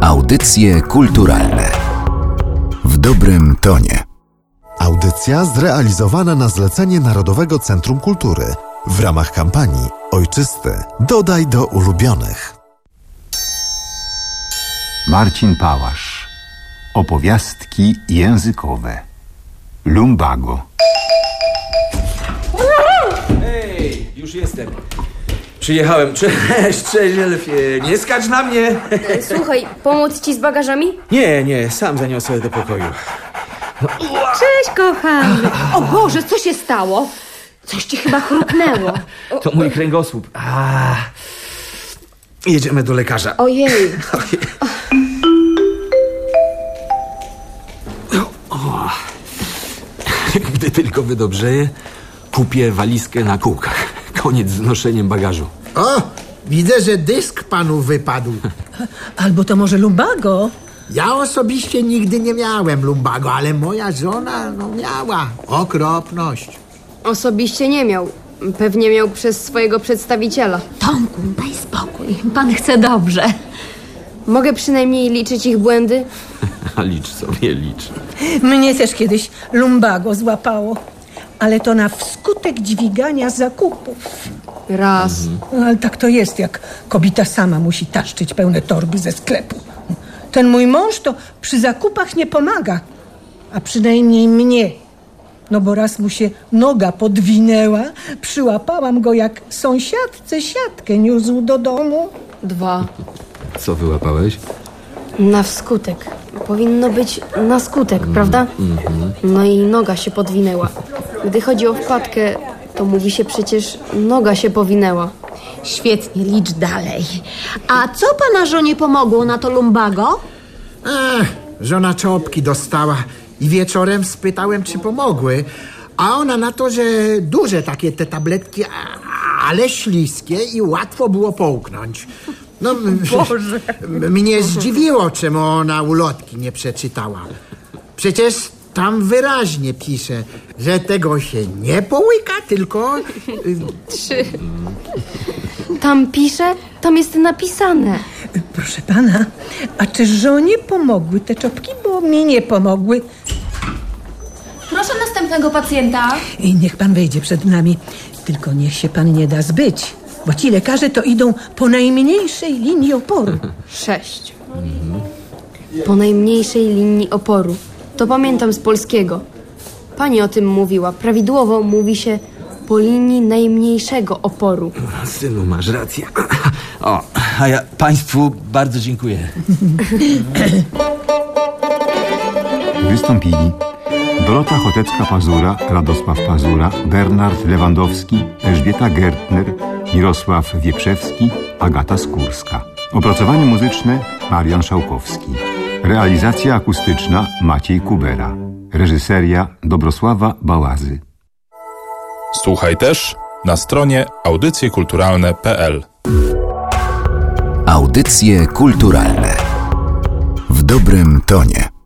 Audycje kulturalne w dobrym tonie. Audycja zrealizowana na zlecenie Narodowego Centrum Kultury w ramach kampanii Ojczysty dodaj do ulubionych. Marcin Pałasz. Opowiastki językowe. Lumbago. Ej, już jestem. Przyjechałem. Cześć, cześć, Elfie. Nie skacz na mnie. Słuchaj, pomóc ci z bagażami? Nie, nie, sam zaniosę do pokoju. Cześć, kochany. O Boże, co się stało? Coś ci chyba chrupnęło. To mój kręgosłup. A, jedziemy do lekarza. Ojej. Gdy tylko wydobrzeję, kupię walizkę na kółkach. Koniec z noszeniem bagażu. O, widzę, że dysk panu wypadł. Albo to może lumbago? Ja osobiście nigdy nie miałem lumbago, ale moja żona no miała. Okropność. Osobiście nie miał. Pewnie miał przez swojego przedstawiciela. Tomku, daj spokój. Pan chce dobrze. Mogę przynajmniej liczyć ich błędy? A licz sobie, licz. Mnie też kiedyś lumbago złapało. Ale to na wskutek dźwigania zakupów. Raz. No, ale tak to jest, jak kobieta sama musi taszczyć pełne torby ze sklepu. Ten mój mąż to przy zakupach nie pomaga. A przynajmniej mnie. No bo raz mu się noga podwinęła, przyłapałam go jak sąsiadce siatkę niósł do domu. Dwa. Co wyłapałeś? Na wskutek. Powinno być na skutek, prawda? No i noga się podwinęła. Gdy chodzi o wpadkę, to mówi się przecież noga się powinęła. Świetnie, licz dalej. A co pana żonie pomogło na to lumbago? Ech, żona czopki dostała i wieczorem spytałem, czy pomogły. A ona na to, że duże takie te tabletki, ale śliskie i łatwo było połknąć. No, Boże. mnie zdziwiło, czemu ona ulotki nie przeczytała. Przecież tam wyraźnie pisze, że tego się nie połyka, tylko... y, Trzy. Tam pisze, tam jest napisane. Proszę pana, a czy żonie pomogły te czopki? Bo mi nie pomogły. Proszę następnego pacjenta. I niech pan wejdzie przed nami. Tylko niech się pan nie da zbyć, bo ci lekarze to idą po najmniejszej linii oporu. Sześć. Po najmniejszej linii oporu. To pamiętam z polskiego. Pani o tym mówiła. Prawidłowo mówi się po linii najmniejszego oporu. Synu, masz rację. O, a ja Państwu bardzo dziękuję. Wystąpili Dorota Chotecka-Pazura, Radosław Pazura, Bernard Lewandowski, Elżbieta Gertner, Mirosław Wieprzewski, Agata Skórska. Opracowanie muzyczne Marian Szałkowski. Realizacja akustyczna Maciej Kubera. Reżyseria Dobrosława Bałazy. Słuchaj też na stronie audycjekulturalne.pl. Audycje kulturalne w dobrym tonie.